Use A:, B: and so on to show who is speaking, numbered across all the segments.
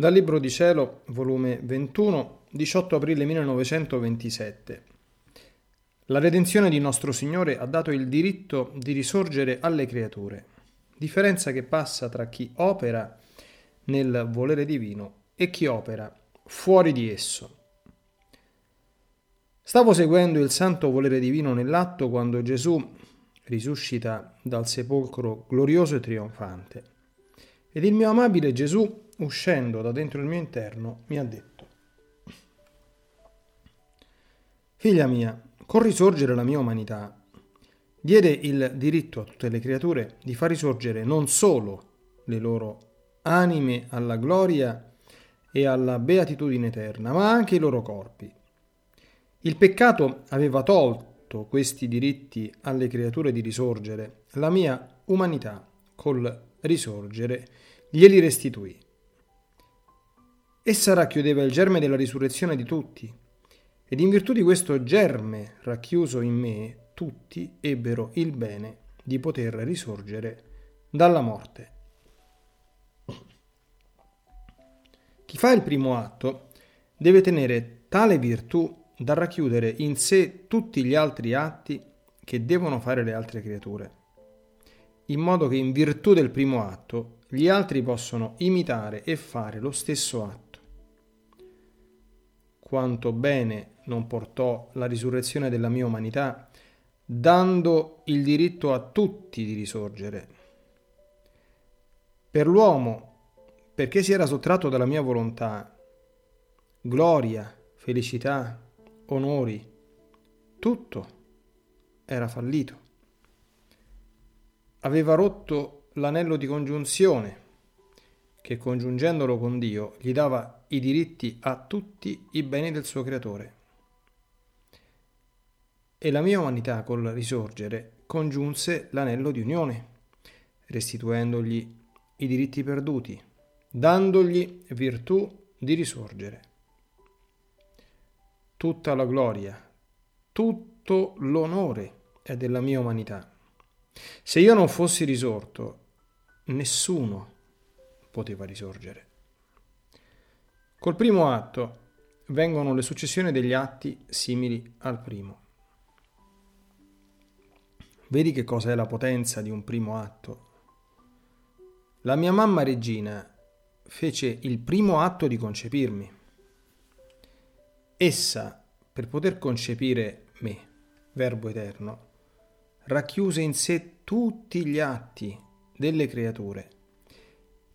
A: Dal Libro di Cielo, volume 21, 18 aprile 1927. La redenzione di nostro Signore ha dato il diritto di risorgere alle creature, differenza che passa tra chi opera nel volere divino e chi opera fuori di esso. Stavo seguendo il santo volere divino nell'atto quando Gesù risuscita dal sepolcro glorioso e trionfante. Ed il mio amabile Gesù uscendo da dentro il mio interno, mi ha detto, Figlia mia, con risorgere la mia umanità, diede il diritto a tutte le creature di far risorgere non solo le loro anime alla gloria e alla beatitudine eterna, ma anche i loro corpi. Il peccato aveva tolto questi diritti alle creature di risorgere, la mia umanità col risorgere glieli restituì. Essa racchiudeva il germe della risurrezione di tutti, ed in virtù di questo germe racchiuso in me, tutti ebbero il bene di poter risorgere dalla morte. Chi fa il primo atto deve tenere tale virtù da racchiudere in sé tutti gli altri atti che devono fare le altre creature, in modo che in virtù del primo atto gli altri possono imitare e fare lo stesso atto quanto bene non portò la risurrezione della mia umanità, dando il diritto a tutti di risorgere. Per l'uomo, perché si era sottratto dalla mia volontà, gloria, felicità, onori, tutto era fallito. Aveva rotto l'anello di congiunzione che congiungendolo con Dio gli dava i diritti a tutti i beni del suo creatore. E la mia umanità col risorgere congiunse l'anello di unione, restituendogli i diritti perduti, dandogli virtù di risorgere. Tutta la gloria, tutto l'onore è della mia umanità. Se io non fossi risorto, nessuno poteva risorgere. Col primo atto vengono le successioni degli atti simili al primo. Vedi che cosa è la potenza di un primo atto? La mia mamma regina fece il primo atto di concepirmi. Essa, per poter concepire me, Verbo eterno, racchiuse in sé tutti gli atti delle creature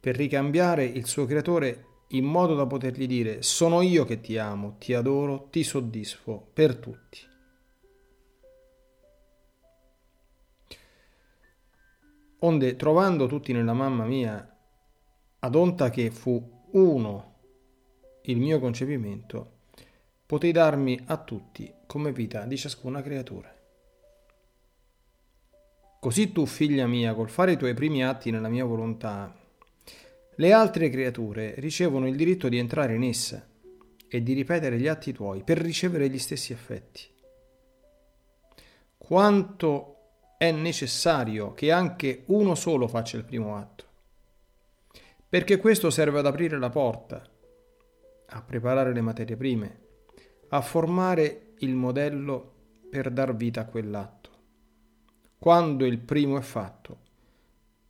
A: per ricambiare il suo creatore in modo da potergli dire sono io che ti amo, ti adoro, ti soddisfo per tutti. Onde trovando tutti nella mamma mia, ad onta che fu uno il mio concepimento, potei darmi a tutti come vita di ciascuna creatura. Così tu, figlia mia, col fare i tuoi primi atti nella mia volontà, le altre creature ricevono il diritto di entrare in essa e di ripetere gli atti tuoi per ricevere gli stessi effetti. Quanto è necessario che anche uno solo faccia il primo atto, perché questo serve ad aprire la porta, a preparare le materie prime, a formare il modello per dar vita a quell'atto. Quando il primo è fatto,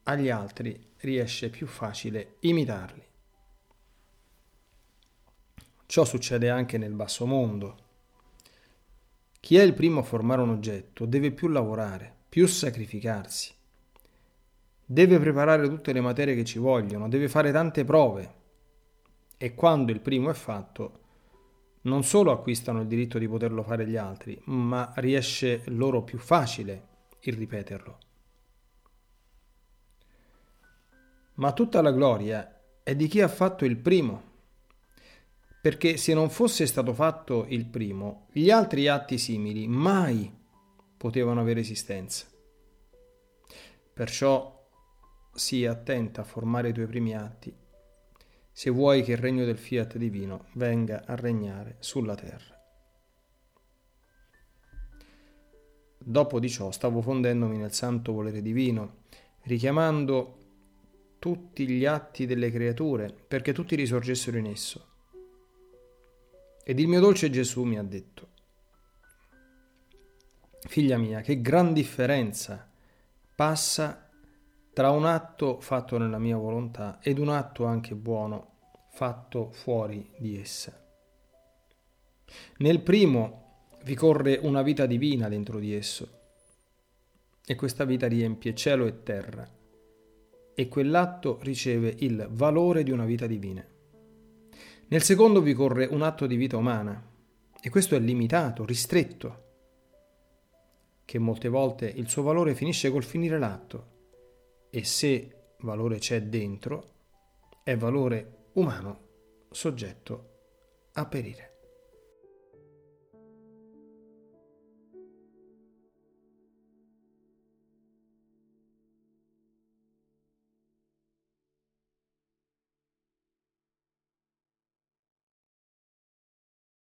A: agli altri riesce più facile imitarli. Ciò succede anche nel basso mondo. Chi è il primo a formare un oggetto deve più lavorare, più sacrificarsi, deve preparare tutte le materie che ci vogliono, deve fare tante prove e quando il primo è fatto non solo acquistano il diritto di poterlo fare gli altri, ma riesce loro più facile il ripeterlo. Ma tutta la gloria è di chi ha fatto il primo. Perché se non fosse stato fatto il primo, gli altri atti simili mai potevano avere esistenza. Perciò sii attenta a formare i tuoi primi atti, se vuoi che il regno del fiat divino venga a regnare sulla terra. Dopo di ciò stavo fondendomi nel santo volere divino, richiamando tutti gli atti delle creature, perché tutti risorgessero in esso. Ed il mio dolce Gesù mi ha detto, Figlia mia, che gran differenza passa tra un atto fatto nella mia volontà ed un atto anche buono fatto fuori di essa. Nel primo vi corre una vita divina dentro di esso e questa vita riempie cielo e terra e quell'atto riceve il valore di una vita divina. Nel secondo vi corre un atto di vita umana e questo è limitato, ristretto che molte volte il suo valore finisce col finire l'atto e se valore c'è dentro, è valore umano soggetto a perire.